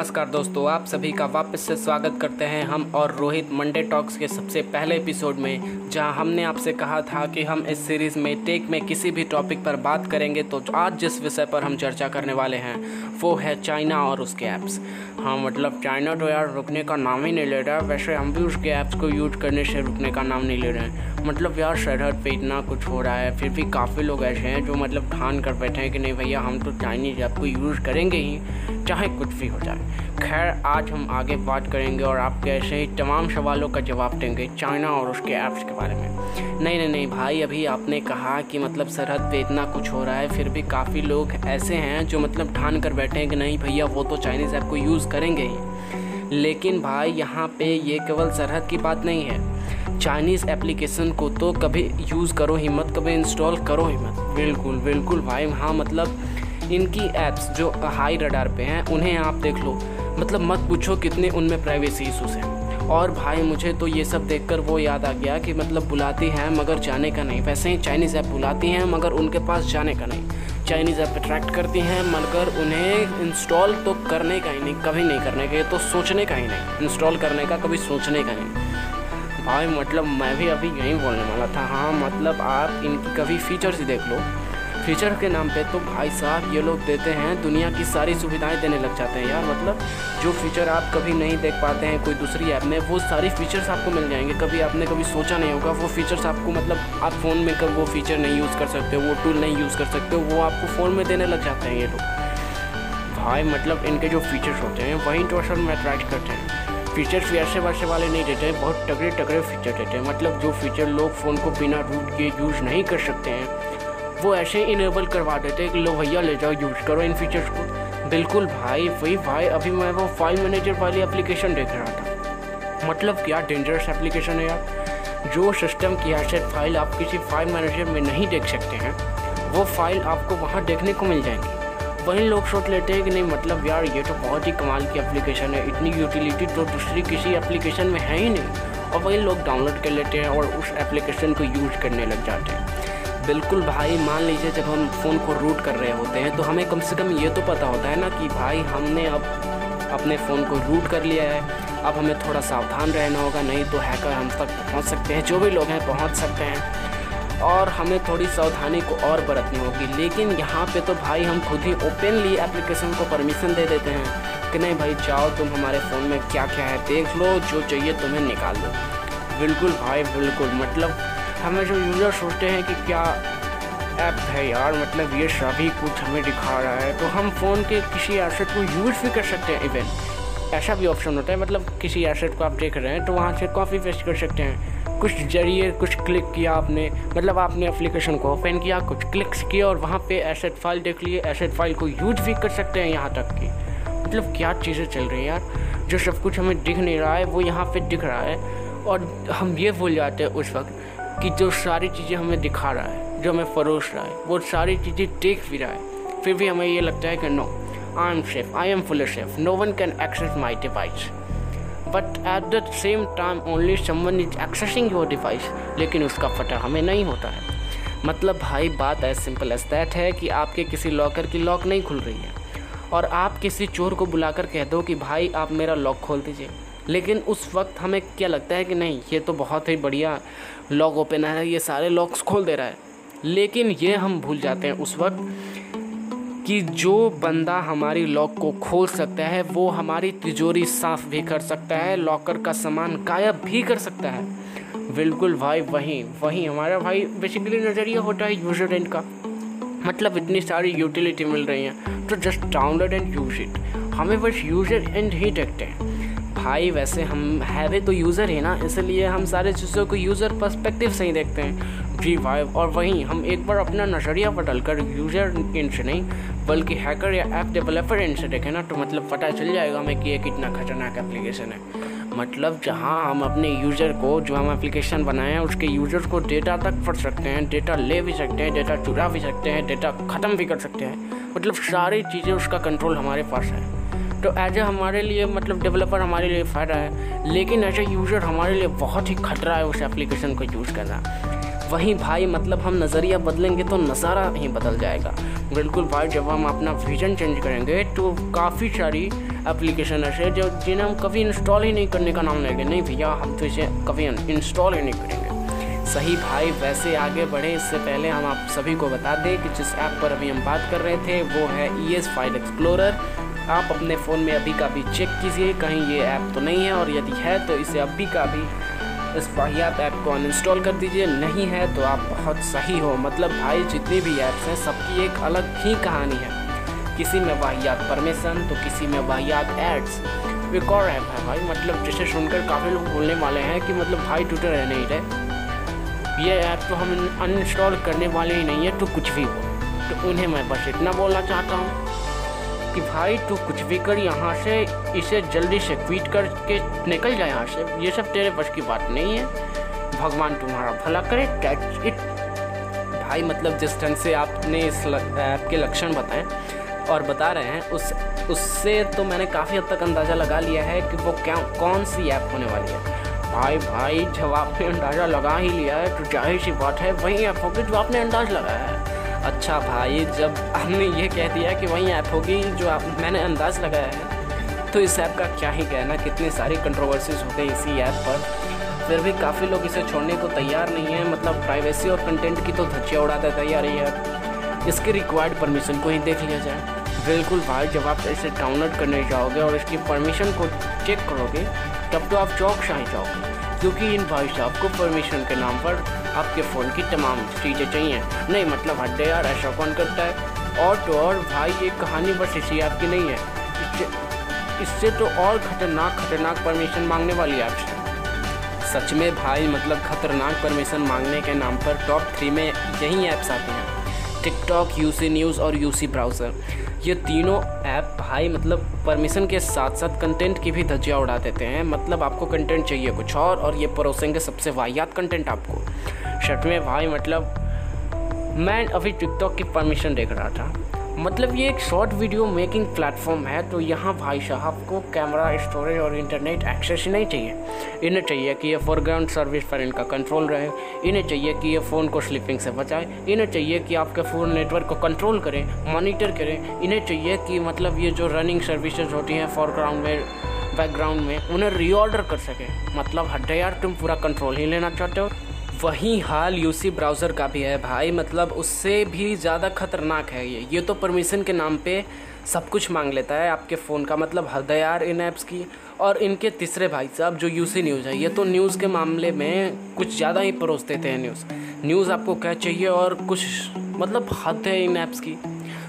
नमस्कार दोस्तों, आप सभी का वापस से स्वागत करते हैं हम और रोहित मंडे टॉक्स के सबसे पहले एपिसोड में, जहाँ हमने आपसे कहा था कि हम इस सीरीज़ में टेक में किसी भी टॉपिक पर बात करेंगे तो आज जिस विषय पर हम चर्चा करने वाले हैं, वो है चाइना और उसके ऐप्स हाँ मतलब चाइना तो यार रुकने का नाम ही नहीं ले रहा वैसे हम भी उसके ऐप्स को यूज़ करने से रुकने का नाम नहीं ले रहे हैं। मतलब यार सरहद पे इतना कुछ हो रहा है, फिर भी काफ़ी लोग ऐसे हैं जो मतलब ठान कर बैठे हैं कि नहीं भैया, हम तो चाइनीज़ ऐप को यूज़ करेंगे ही, चाहे कुछ भी हो जाए। खैर, आज हम आगे बात करेंगे और आपके ऐसे ही तमाम सवालों का जवाब देंगे चाइना और उसके ऐप्स के बारे में। नहीं नहीं नहीं, भाई, अभी आपने कहा कि मतलब सरहद पे इतना कुछ हो रहा है, फिर भी काफ़ी लोग ऐसे हैं जो मतलब ठान कर बैठे हैं कि नहीं भैया, वो तो चाइनीज़ ऐप को यूज़ करेंगे ही। लेकिन भाई, यहाँ पे ये केवल सरहद की बात नहीं है। चाइनीज़ एप्लीकेशन को तो कभी यूज़ करो ही मत, कभी इंस्टॉल करो ही मत। बिल्कुल बिल्कुल भाई हाँ मतलब इनकी ऐप्स जो हाई रडार पे हैं, उन्हें आप देख लो। मतलब मत पूछो कितने उनमें प्राइवेसी इशूज़ हैं। और भाई, मुझे तो ये सब देखकर वो याद आ गया कि मतलब बुलाती हैं मगर जाने का नहीं। वैसे ही चाइनीज़ ऐप बुलाती हैं मगर उनके पास जाने का नहीं। चाइनीज़ ऐप अट्रैक्ट करती हैं मगर उन्हें इंस्टॉल तो करने का ही नहीं, कभी नहीं करने का। ये तो सोचने का ही नहीं। इंस्टॉल करने का, कभी सोचने का नहीं। भाई मतलब मैं भी अभी यही बोलने वाला था। हाँ मतलब आप इनकी कभी फीचर्स देख लो। फीचर के नाम पे तो भाई साहब, ये लोग देते हैं, दुनिया की सारी सुविधाएँ देने लग जाते हैं यार। मतलब जो फीचर आप कभी नहीं देख पाते हैं कोई दूसरी ऐप में, वो सारी फीचर्स आपको मिल जाएँगे। कभी आपने कभी सोचा नहीं होगा, वो फीचर्स आपको मतलब आप फ़ोन में कब वो फीचर नहीं यूज़ कर सकते वो टूल नहीं यूज़ कर सकते वो आपको फ़ोन में देने लग जाते हैं ये लोग। भाई मतलब इनके जो फीचर्स होते हैं, वही तो असल में अट्रैक्ट करते हैं। फीचर्स वैसे वैसे वाले नहीं देते हैं, बहुत तगड़े तगड़े फीचर देते हैं। मतलब जो फीचर लोग फ़ोन को बिना रूट के यूज़ नहीं कर सकते हैं, वो ऐसे इनेबल करवा देते हैं कि लो भैया ले जाओ यूज़ करो इन फीचर्स को। बिल्कुल भाई, वही भाई, अभी मैं वो फ़ाइल मैनेजर वाली एप्लीकेशन देख रहा था। मतलब क्या डेंजरस एप्लीकेशन है यार। जो सिस्टम की एसेट फ़ाइल आप किसी फ़ाइल मैनेजर में नहीं देख सकते हैं, वो फ़ाइल आपको वहाँ देखने को मिल जाएँगी। वहीं लोग सोच लेते हैं कि नहीं मतलब यार, ये तो बहुत ही कमाल की एप्लीकेशन है, इतनी यूटिलिटी तो दूसरी किसी एप्लीकेशन में है ही नहीं। और वही लोग डाउनलोड कर लेते हैं और उस एप्लीकेशन को यूज़ करने लग जाते हैं। बिल्कुल भाई, मान लीजिए जब हम फ़ोन को रूट कर रहे होते हैं तो हमें कम से कम ये तो पता होता है ना कि भाई, हमने अब अपने फ़ोन को रूट कर लिया है। अब हमें थोड़ा सावधान रहना होगा, नहीं तो हैकर हम तक पहुँच सकते हैं, जो भी लोग हैं, पहुँच सकते हैं। और हमें थोड़ी सावधानी को और बरतनी होगी। लेकिन यहाँ पे तो भाई हम खुद ही ओपनली एप्लीकेशन को परमिशन दे देते हैं कि नहीं भाई, जाओ तुम हमारे फ़ोन में क्या क्या है, देख लो, जो चाहिए तुम्हें निकाल लो बिल्कुल भाई, बिल्कुल। मतलब हमें जो यूज़र सोचते हैं कि क्या ऐप है यार मतलब ये सभी कुछ हमें दिखा रहा है तो हम फ़ोन के किसी एसेट को यूज़ भी कर सकते हैं इवन ऐसा भी ऑप्शन होता है मतलब किसी एसेट को आप देख रहे हैं तो वहाँ से कॉपी पेस्ट कर सकते हैं। कुछ ज़रिए, कुछ क्लिक किया आपने। मतलब आपने एप्लीकेशन को ओपन किया, कुछ क्लिक्स किया और वहाँ पे एसेट फ़ाइल देख लिए। एसेट फ़ाइल को यूज़ भी कर सकते हैं यहाँ तक कि। मतलब क्या चीज़ें चल रही हैं यार? जो सब कुछ हमें दिख नहीं रहा है, वो यहाँ पे दिख रहा है। और हम ये भूल जाते हैं उस वक्त कि जो सारी चीज़ें हमें दिखा रहा है, जो हमें फरोश रहा है, वो सारी चीज़ें देख भी रहा है। फिर भी हमें ये लगता है कि no I am safe I am full safe no one can access my device but at the same time only someone is accessing your device लेकिन उसका पता हमें नहीं होता है। मतलब भाई, बात एज सिंपल एज दैट है कि आपके किसी लॉकर की लॉक नहीं खुल रही है। और आप किसी चोर को बुलाकर कह दो कि भाई, आप मेरा लॉक खोल दीजिए। लेकिन उस वक्त हमें क्या लगता है कि नहीं, ये तो बहुत ही बढ़िया लॉक ओपन है, ये सारे लॉक्स खोल दे रहा है। लेकिन ये हम भूल जाते हैं उस वक्त कि जो बंदा हमारी लॉक को खोल सकता है, वो हमारी तिजोरी साफ़ भी कर सकता है, लॉकर का सामान गायब भी कर सकता है। बिल्कुल भाई, वहीं वहीं हमारा भाई बेसिकली नज़रिया होता है यूज़र एंड का। मतलब इतनी सारी यूटिलिटी मिल रही हैं तो just download and use it हमें बस यूज़र एंड ही देखते हैं। भाई वैसे हम हैवे तो यूज़र ही ना, इसलिए हम सारे चीज़ों को यूज़र पर्सपेक्टिव से ही देखते हैं। जी भाई, और वहीं हम एक बार अपना नज़रिया बदल कर यूज़र एंड से नहीं, बल्कि हैकर या ऐप डेवलपर एंड से देखें ना तो मतलब पता चल जाएगा हमें कि ये कितना खतरनाक एप्लीकेशन है। मतलब जहाँ हम अपने यूज़र को, जो हम एप्लीकेशन बनाए हैं, उसके यूज़र को डेटा तक पढ़ सकते हैं डेटा ले भी सकते हैं डेटा चुरा भी सकते हैं डेटा ख़त्म भी कर सकते हैं। मतलब सारी चीज़ें उसका कंट्रोल हमारे पास है। तो एज ए हमारे लिए मतलब डेवलपर हमारे लिए फ़ायदा है। लेकिन एज ए यूज़र हमारे लिए बहुत ही खतरा है उस एप्लीकेशन को यूज़ करना। वहीं भाई मतलब हम नज़रिया बदलेंगे तो नज़ारा ही बदल जाएगा। बिल्कुल भाई, जब हम अपना विजन चेंज करेंगे तो काफ़ी सारी एप्लीकेशन ऐसे जो जिन्हें हम कभी इंस्टॉल ही नहीं करने का नाम लेंगे। नहीं भैया, हम तो इसे कभी इंस्टॉल ही नहीं करेंगे। सही भाई, वैसे आगे बढ़े। इससे पहले हम आप सभी को बता दें कि जिस ऐप पर अभी हम बात कर रहे थे, वो है ई एस फ़ाइल एक्सप्लोरर आप अपने फ़ोन में अभी का भी चेक कीजिए। कहीं ये ऐप तो नहीं है और यदि है तो इसे अभी का भी इस वाहियात ऐप को अनइंस्टॉल कर दीजिए। नहीं है तो आप बहुत सही हो। मतलब भाई, जितनी भी ऐप्स हैं, सबकी एक अलग ही कहानी है। किसी में वाहियात परमिशन तो किसी में वाहियात एड्स एक और ऐप है भाई मतलब जिसे सुनकर काफ़ी लोग बोलने वाले हैं कि मतलब भाई ट्विटर है नहीं रहे ये ऐप तो हम अनइंस्टॉल करने वाले ही नहीं है तो कुछ भी हो। तो उन्हें मैं बस इतना बोलना चाहता हूँ। कि भाई तू कुछ भी कर यहाँ से, इसे जल्दी से ट्वीट करके निकल जाए यहाँ से। ये सब तेरे बस की बात नहीं है। भगवान तुम्हारा भला करे कैच इट भाई मतलब जिस ढंग से आपने इस ऐप के लक्षण बताएँ और बता रहे हैं, उस, उससे तो मैंने काफ़ी हद तक अंदाज़ा लगा लिया है कि वो क्या, कौन सी ऐप होने वाली है। भाई भाई, जब आपने अंदाज़ा लगा ही लिया है तो ज़ाहिर सी बात है, वही ऐप होगी जो आपने अंदाज़ लगाया है। अच्छा भाई, जब हमने ये कह दिया कि वही ऐप होगी जो आप, मैंने अंदाज़ लगाया है तो इस ऐप का क्या ही कहना, कितनी सारी कंट्रोवर्सीज हो गई इसी ऐप पर। फिर भी काफ़ी लोग इसे छोड़ने को तैयार नहीं है मतलब प्राइवेसी और कंटेंट की तो धज्जियाँ उड़ाते तैयार ही है इसकी रिक्वायर्ड परमिशन को ही देख लिया जाए। बिल्कुल भाई, जब आप इसे डाउनलोड करने जाओगे और इसकी परमिशन को चेक करोगे, तब तो आप चौक शाही जाओगे, क्योंकि इन भाई साहब को परमिशन के नाम पर आपके फ़ोन की तमाम चीज़ें चाहिए। नहीं मतलब हड्डे यार, ऐसा कौन करता है? और तो और भाई, ये कहानी बस इसी आपकी नहीं है। इससे तो और खतरनाक खतरनाक परमिशन मांगने वाली आपसे। सच में भाई मतलब खतरनाक परमिशन मांगने के नाम पर टॉप थ्री में यही ऐप्स आती हैं। टिकटॉक यूसी न्यूज़ और यूसी ब्राउज़र ये तीनों ऐप भाई मतलब परमिशन के साथ साथ कंटेंट की भी धज्जियाँ उड़ा देते हैं। मतलब आपको कंटेंट चाहिए कुछ और और ये परोसेंगे सबसे वाहियात कंटेंट आपको। शर्ट में, भाई मतलब मैं अभी टिकटॉक की परमिशन देख रहा था। मतलब ये एक शॉर्ट वीडियो मेकिंग प्लेटफॉर्म है तो यहाँ भाई साहब को कैमरा स्टोरेज और इंटरनेट एक्सेस नहीं चाहिए। इन्हें चाहिए कि ये फोरग्राउंड सर्विस पर इनका कंट्रोल रहे। इन्हें चाहिए कि ये फ़ोन को स्लिपिंग से बचाए। इन्हें चाहिए कि आपके फ़ोन नेटवर्क को कंट्रोल करें मॉनिटर करें। इन्हें चाहिए कि मतलब ये जो रनिंग सर्विसेज़ होती हैं फोरग्राउंड में बैकग्राउंड में, उन्हें रीऑर्डर कर सकें। मतलब हड्डे यार, तुम पूरा कंट्रोल ही लेना चाहते हो। वही हाल यूसी ब्राउज़र का भी है भाई। मतलब उससे भी ज़्यादा खतरनाक है ये। ये तो परमिशन के नाम पे सब कुछ मांग लेता है आपके फ़ोन का। मतलब हद यार इन ऐप्स की और इनके तीसरे भाई साहब, जो यूसी न्यूज़ है। ये तो न्यूज़ के मामले में कुछ ज़्यादा ही परोस देते हैं न्यूज़ न्यूज़ आपको क्या चाहिए और कुछ मतलब हद है इन ऐप्स की।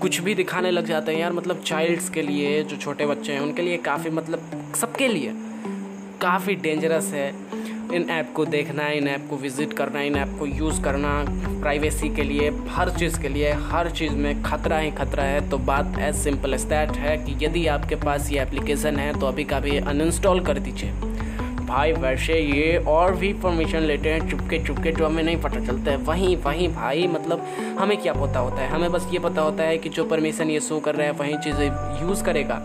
कुछ भी दिखाने लग जाते हैं यार मतलब चाइल्ड्स के लिए, जो छोटे बच्चे हैं, उनके लिए काफ़ी मतलब सबके लिए काफ़ी डेंजरस है। इन ऐप को देखना, इन ऐप को विज़िट करना, इन ऐप को यूज़ करना प्राइवेसी के लिए, हर चीज़ के लिए, हर चीज़ में खतरा ही खतरा है। तो बात एज सिंपल एज दैट है कि यदि आपके पास ये एप्लीकेशन है तो अभी का भी अनइंस्टॉल कर दीजिए। भाई, वैसे ये और भी परमिशन लेते हैं, चुपके चुपके जो हमें नहीं पता चलता है। वहीं वहीं भाई मतलब हमें क्या पता होता है? हमें बस ये पता होता है कि जो परमिशन ये शो कर रहा है, वहीं चीज़ें यूज़ करेगा।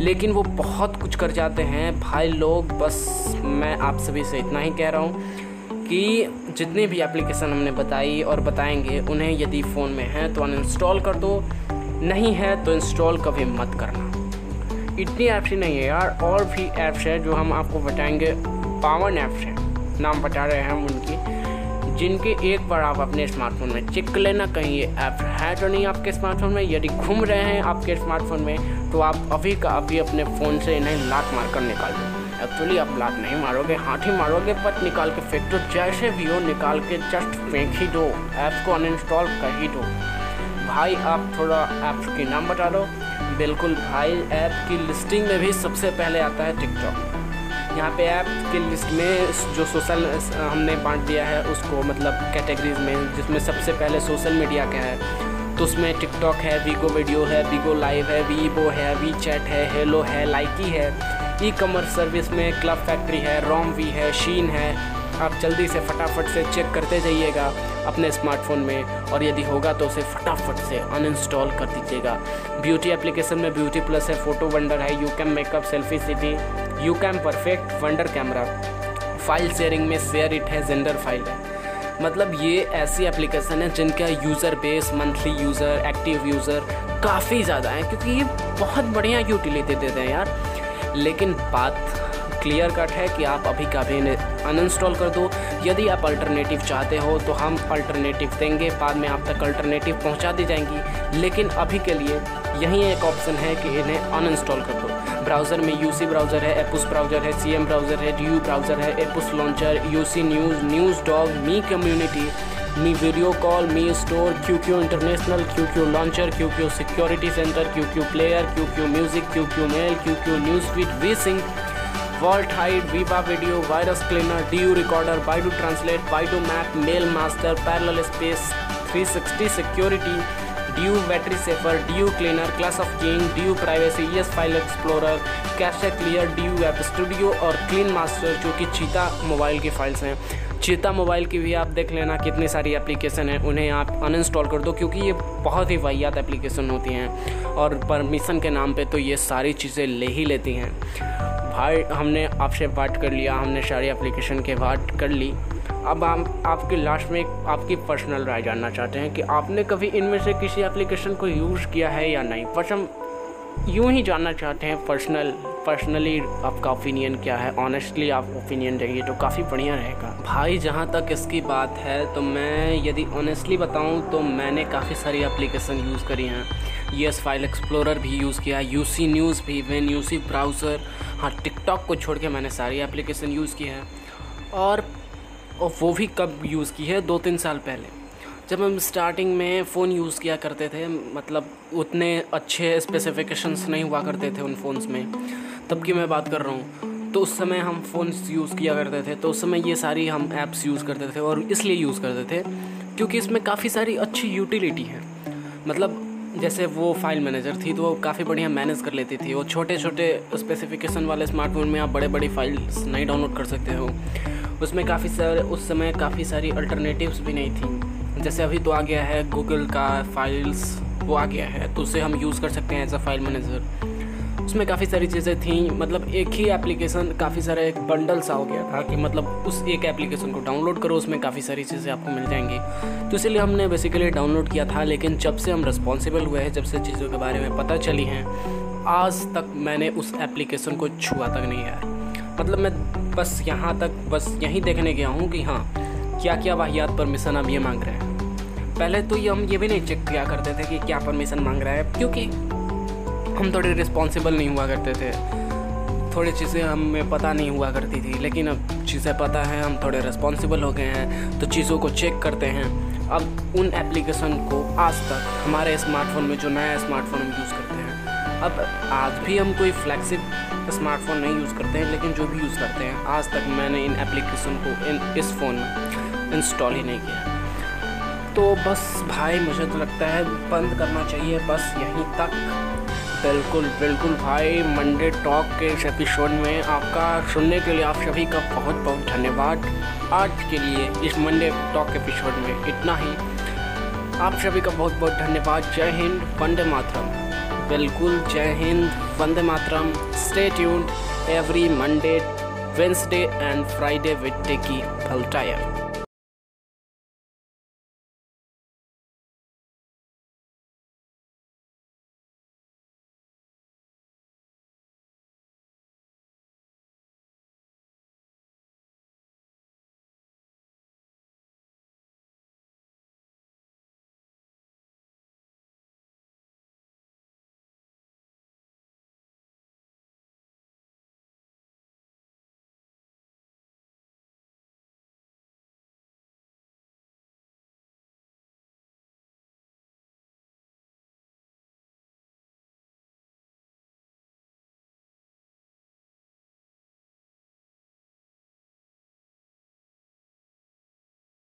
लेकिन वो बहुत कुछ कर जाते हैं। भाई लोग, बस मैं आप सभी से इतना ही कह रहा हूँ कि जितनी भी एप्लीकेशन हमने बताई और बताएँगे, उन्हें यदि फ़ोन में है तो अनइंस्टॉल कर दो। नहीं है तो इंस्टॉल कभी मत करना। इतनी ऐप्स ही नहीं है यार, और भी ऐप्स हैं जो हम आपको बताएँगे। पावन ऐप्स हैं। नाम बता रहे हैं हम जिनके एक बार आप अपने स्मार्टफ़ोन में चेक कर लेना कहीं, ये ऐप है तो नहीं आपके स्मार्टफ़ोन में? यदि घूम रहे हैं आपके स्मार्टफ़ोन में तो आप अभी का अभी अपने फ़ोन से इन्हें लात मार कर निकाल दो। एक्चुअली आप लात नहीं मारोगे, हाथ ही मारोगे बट निकाल के फेंक दो, जैसे भी हो निकाल के जस्ट फेंक ही दो। ऐप को अनइंस्टॉल कर ही दो। भाई, आप थोड़ा ऐप्स के नाम बता दो। बिल्कुल, भाई ऐप की लिस्टिंग में भी सबसे पहले आता है टिकटॉक यहाँ पे ऐप के लिस्ट में जो सोशल हमने बांट दिया है, उसको मतलब कैटेगरीज में, जिसमें सबसे पहले सोशल मीडिया का है। तो उसमें टिकटॉक है वीगो वीडियो है वीगो लाइव है वीवो है वी चैट है हेलो है लाइकी है। ई कॉमर्स सर्विस में क्लब फैक्ट्री है रोम वी है शीन है। आप जल्दी से फटाफट से चेक करते जाइएगा अपने स्मार्टफ़ोन में और यदि होगा तो उसे फटाफट से अनइंस्टॉल कर दीजिएगा। ब्यूटी एप्लीकेशन में ब्यूटी प्लस है फ़ोटो वंडर है YouCam makeup selfie city YouCam perfect wonder camera file sharing में शेयर इट है जेंडर फ़ाइल है। मतलब ये ऐसी एप्लीकेशन है जिनका user base monthly user active user काफ़ी ज़्यादा है, क्योंकि ये बहुत बढ़िया यूटिलिटी देते हैं यार। लेकिन बात क्लियर कट है कि आप अभी का भी इन्हें अनइंस्टॉल कर दो। यदि आप अल्टरनेटिव चाहते हो तो हम अल्टरनेटिव देंगे। बाद में आप तक अल्टरनेटिव पहुँचा दी जाएँगी। लेकिन अभी के लिए यही एक ऑप्शन है कि इन्हें अनइंस्टॉल कर दो। ब्राउज़र में यूसी ब्राउज़र है एपुस ब्राउज़र है सीएम ब्राउज़र है DU ब्राउज़र है APUS launcher UC news NewsDog Mi community Mi video call Mi store Q Q international Q Q launcher Q Q security center Q Q player Q Q music Q Q mail Q Q news feed WeSing world hide Viva video virus cleaner D U recorder Baidu translate Baidu map mail master parallel space 360 security D U battery saver D U cleaner clash of king D U privacy ES file explorer cache clear D U app studio और clean master जो कि चीता mobile की files हैं। चीता mobile की भी आप देख लेना कितनी सारी एप्लीकेशन हैं। उन्हें आप अनइंस्टॉल कर दो क्योंकि ये बहुत ही वाहियात एप्लीकेशन होती हैं। और परमिशन के नाम पे तो ये सारी चीज़ें ले ही लेती हैं। भाई, हमने आपसे बात कर लिया, हमने सारी एप्लीकेशन के बात कर ली। अब हम आपके लास्ट में आपकी पर्सनल राय जानना चाहते हैं कि आपने कभी इनमें से किसी एप्लीकेशन को यूज़ किया है या नहीं? बस हम यूँ ही जानना चाहते हैं पर्सनल पर्सनली आपका ओपिनियन क्या है? ऑनेस्टली आप ओपिनियन देंगे तो काफ़ी बढ़िया रहेगा। भाई, जहाँ तक इसकी बात है तो मैं यदि ऑनेस्टली बताऊँ तो मैंने काफ़ी सारी एप्लीकेशन यूज़ करी हैं। एस फ़ाइल एक्सप्लोरर भी यूज़ किया यू सी न्यूज़ भी वेन यू सी ब्राउज़र हाँ टिकटॉक को छोड़ के मैंने सारी एप्लीकेशन यूज़ की है। और वो भी कब यूज़ की है? दो तीन साल पहले। जब हम स्टार्टिंग में फ़ोन यूज़ किया करते थे मतलब उतने अच्छे स्पेसिफिकेशंस नहीं हुआ करते थे उन फ़ोन्स में। तब की मैं बात कर रहा हूँ। तो उस समय हम फ़ोन यूज़ किया करते थे तो उस समय ये सारी हम ऐप्स यूज़ करते थे और इसलिए यूज़ करते थे, क्योंकि इसमें काफ़ी सारी अच्छी यूटिलिटी है। मतलब जैसे वो फ़ाइल मैनेजर थी तो वो काफ़ी बढ़िया मैनेज कर लेती थी। वो छोटे छोटे स्पेसिफिकेशन वाले स्मार्टफ़ोन में आप बड़े बड़ी फाइल्स नहीं डाउनलोड कर सकते हो। उसमें काफ़ी सारे, उस समय काफ़ी सारी अल्टरनेटिव्स भी नहीं थी। जैसे अभी तो आ गया है गूगल का फाइल्स वो आ गया है तो उसे हम यूज़ कर सकते हैं एज अ फ़ाइल मैनेजर उसमें काफ़ी सारी चीज़ें थी मतलब एक ही एप्लीकेशन काफ़ी सारा एक बंडल सा हो गया था कि मतलब उस एक एप्लीकेशन को डाउनलोड करो, उसमें काफ़ी सारी चीज़ें आपको मिल जाएँगी। तो इसलिए हमने बेसिकली डाउनलोड किया था, लेकिन जब से हम रिस्पॉन्सिबल हुए हैं, जब से चीज़ों के बारे में पता चली हैं, आज तक मैंने उस एप्लीकेशन को छुआ तक नहीं है। मतलब मैं बस यहाँ तक, बस यहीं देखने गया हूँ कि हाँ क्या क्या वाहियात परमिशन अब ये मांग रहे हैं। पहले तो ये हम ये भी नहीं चेक किया करते थे कि क्या परमिशन मांग रहा है, क्योंकि हम थोड़े रिस्पॉन्सिबल नहीं हुआ करते थे। थोड़ी चीज़ें हमें पता नहीं हुआ करती थी, लेकिन अब चीज़ें पता है, हम थोड़े रिस्पॉन्सिबल हो गए हैं तो चीज़ों को चेक करते हैं। अब उन एप्लीकेशन को आज तक हमारे स्मार्टफ़ोन में जो नया स्मार्टफ़ोन हम यूज़ करते हैं, अब आज भी हम कोई फ्लैगशिप स्मार्टफ़ोन नहीं यूज़ करते हैं, लेकिन जो भी यूज़ करते हैं, आज तक मैंने इन एप्लीकेशन को इन, इस फ़ोन में इंस्टॉल ही नहीं किया। तो बस भाई, मुझे तो लगता है बंद करना चाहिए, बस यहीं तक। बिल्कुल बिल्कुल भाई मंडे टॉक के इस एपिसोड में आपका सुनने के लिए आप सभी का बहुत बहुत धन्यवाद। आज के लिए इस मंडे टॉक एपिसोड में इतना ही। आप सभी का बहुत बहुत धन्यवाद। जय हिंद, वंदे मातरम। बिल्कुल जय Hind, Vande Mataram. Stay tuned every Monday Wednesday and Friday with techie Bhaltayar